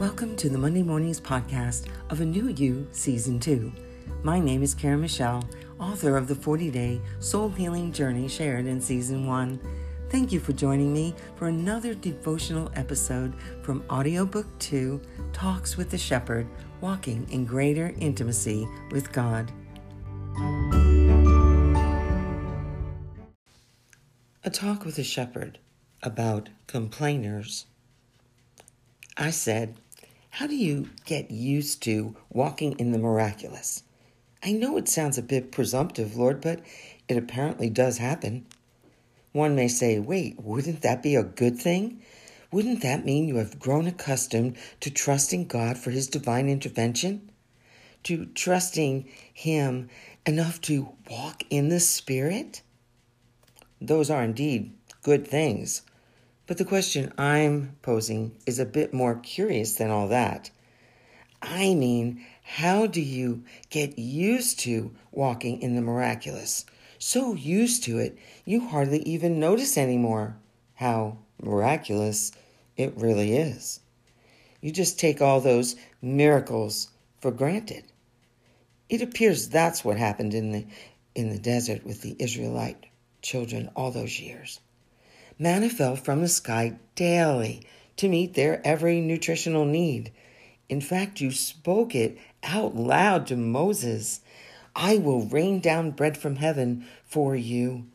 Welcome to the Monday Mornings podcast of A New You Season 2. My name is Karen Michelle, author of the 40 day soul healing journey shared in Season 1. Thank you for joining me for another devotional episode from Audiobook 2 Talks with the Shepherd Walking in Greater Intimacy with God. A talk with a shepherd about complainers. I said, How do you get used to walking in the miraculous? I know it sounds a bit presumptive, Lord, but it apparently does happen. One may say, Wait, wouldn't that be a good thing? Wouldn't that mean you have grown accustomed to trusting God for His divine intervention? To trusting Him enough to walk in the Spirit? Those are indeed good things. But the question I'm posing is a bit more curious than all that. I mean, how do you get used to walking in the miraculous? So used to it, you hardly even notice anymore how miraculous it really is. You just take all those miracles for granted. It appears that's what happened in the in the desert with the Israelite children all those years. Manna fell from the sky daily to meet their every nutritional need. In fact, you spoke it out loud to Moses I will rain down bread from heaven for you.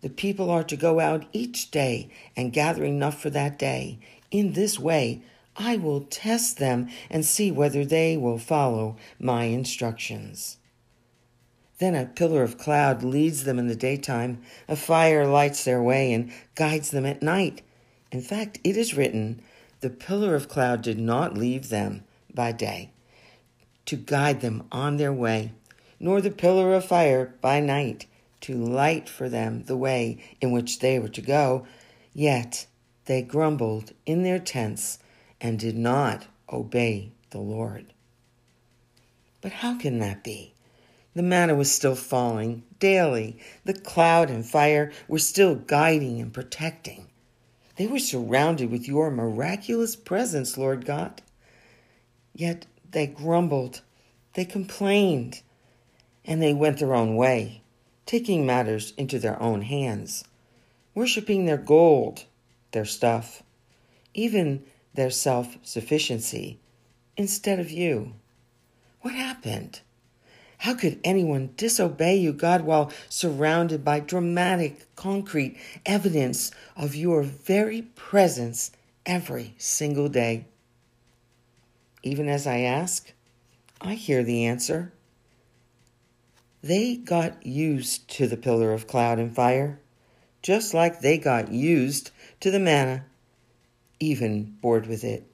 The people are to go out each day and gather enough for that day. In this way, I will test them and see whether they will follow my instructions. Then a pillar of cloud leads them in the daytime, a fire lights their way and guides them at night. In fact, it is written, the pillar of cloud did not leave them by day to guide them on their way, nor the pillar of fire by night to light for them the way in which they were to go. Yet they grumbled in their tents and did not obey the Lord. But how can that be? The manna was still falling daily. The cloud and fire were still guiding and protecting. They were surrounded with your miraculous presence, Lord God. Yet they grumbled, they complained, and they went their own way, taking matters into their own hands, worshiping their gold, their stuff, even their self sufficiency, instead of you. What happened? How could anyone disobey you, God, while surrounded by dramatic, concrete evidence of your very presence every single day? Even as I ask, I hear the answer. They got used to the pillar of cloud and fire, just like they got used to the manna, even bored with it.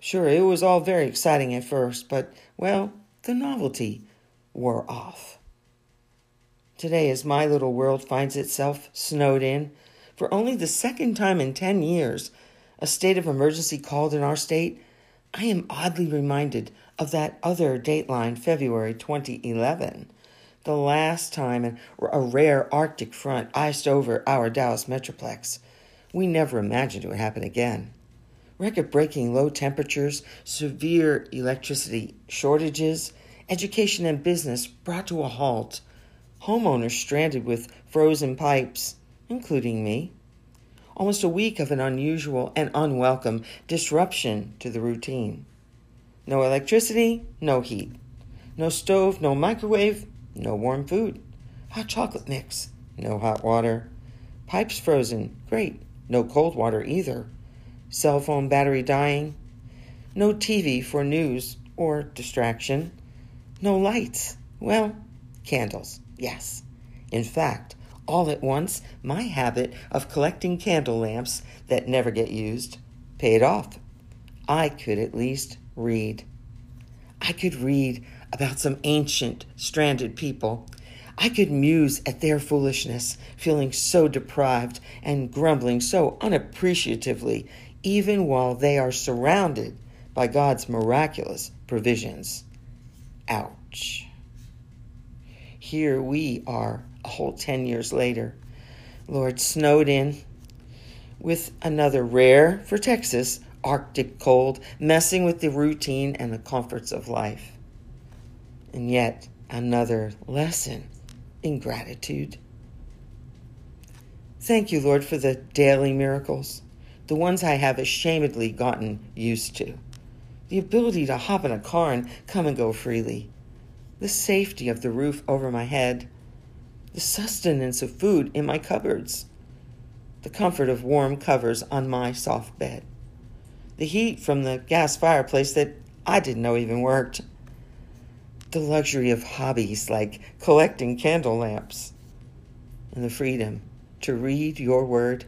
Sure, it was all very exciting at first, but, well, the novelty wore off. Today, as my little world finds itself snowed in, for only the second time in 10 years, a state of emergency called in our state, I am oddly reminded of that other dateline, February 2011, the last time a rare Arctic front iced over our Dallas Metroplex. We never imagined it would happen again record breaking low temperatures, severe electricity shortages, education and business brought to a halt, homeowners stranded with frozen pipes, including me. Almost a week of an unusual and unwelcome disruption to the routine. No electricity, no heat. No stove, no microwave, no warm food. Hot chocolate mix, no hot water. Pipes frozen, great. No cold water either cell phone battery dying, no TV for news or distraction, no lights. Well, candles, yes. In fact, all at once, my habit of collecting candle lamps that never get used paid off. I could at least read. I could read about some ancient, stranded people. I could muse at their foolishness, feeling so deprived and grumbling so unappreciatively even while they are surrounded by God's miraculous provisions. Ouch. Here we are, a whole 10 years later, Lord, snowed in with another rare, for Texas, Arctic cold, messing with the routine and the comforts of life. And yet, another lesson in gratitude. Thank you, Lord, for the daily miracles, the ones I have ashamedly gotten used to. The ability to hop in a car and come and go freely. The safety of the roof over my head. The sustenance of food in my cupboards. The comfort of warm covers on my soft bed. The heat from the gas fireplace that I didn't know even worked. The luxury of hobbies like collecting candle lamps. And the freedom to read your word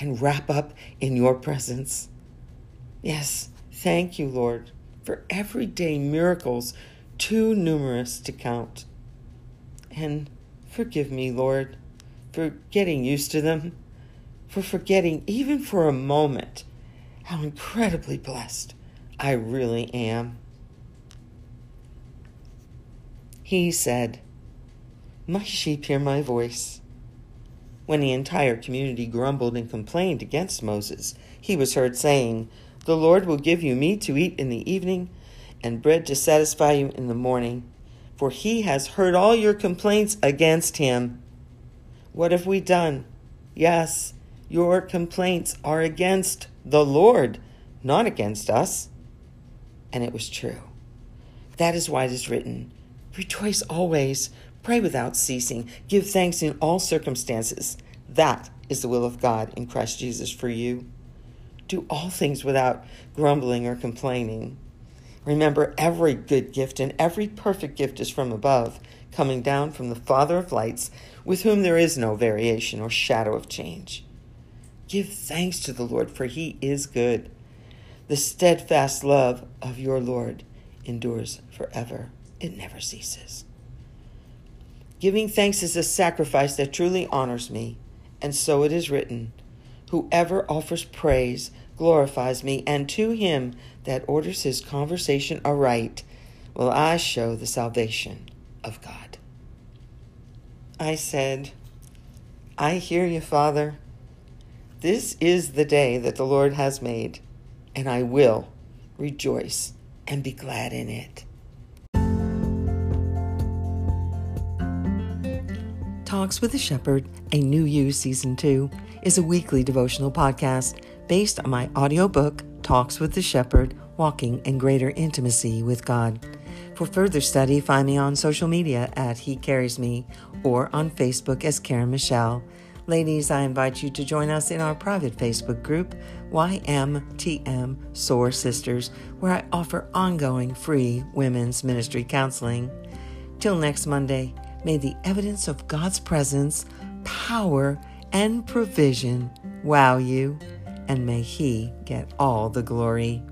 and wrap up in your presence. Yes, thank you, Lord, for everyday miracles too numerous to count. And forgive me, Lord, for getting used to them, for forgetting even for a moment how incredibly blessed I really am. He said, My sheep hear my voice when the entire community grumbled and complained against Moses, he was heard saying, The Lord will give you meat to eat in the evening and bread to satisfy you in the morning, for he has heard all your complaints against him. What have we done? Yes, your complaints are against the Lord, not against us. And it was true. That is why it is written Rejoice always, Pray without ceasing. Give thanks in all circumstances. That is the will of God in Christ Jesus for you. Do all things without grumbling or complaining. Remember, every good gift and every perfect gift is from above, coming down from the Father of lights, with whom there is no variation or shadow of change. Give thanks to the Lord, for he is good. The steadfast love of your Lord endures forever, it never ceases. Giving thanks is a sacrifice that truly honors me, and so it is written Whoever offers praise glorifies me, and to him that orders his conversation aright will I show the salvation of God. I said, I hear you, Father. This is the day that the Lord has made, and I will rejoice and be glad in it. Talks with a Shepherd, a New You Season 2, is a weekly devotional podcast based on my audiobook, Talks with the Shepherd Walking in Greater Intimacy with God. For further study, find me on social media at He Carries Me or on Facebook as Karen Michelle. Ladies, I invite you to join us in our private Facebook group, YMTM SOAR Sisters, where I offer ongoing free women's ministry counseling. Till next Monday, May the evidence of God's presence, power, and provision wow you, and may He get all the glory.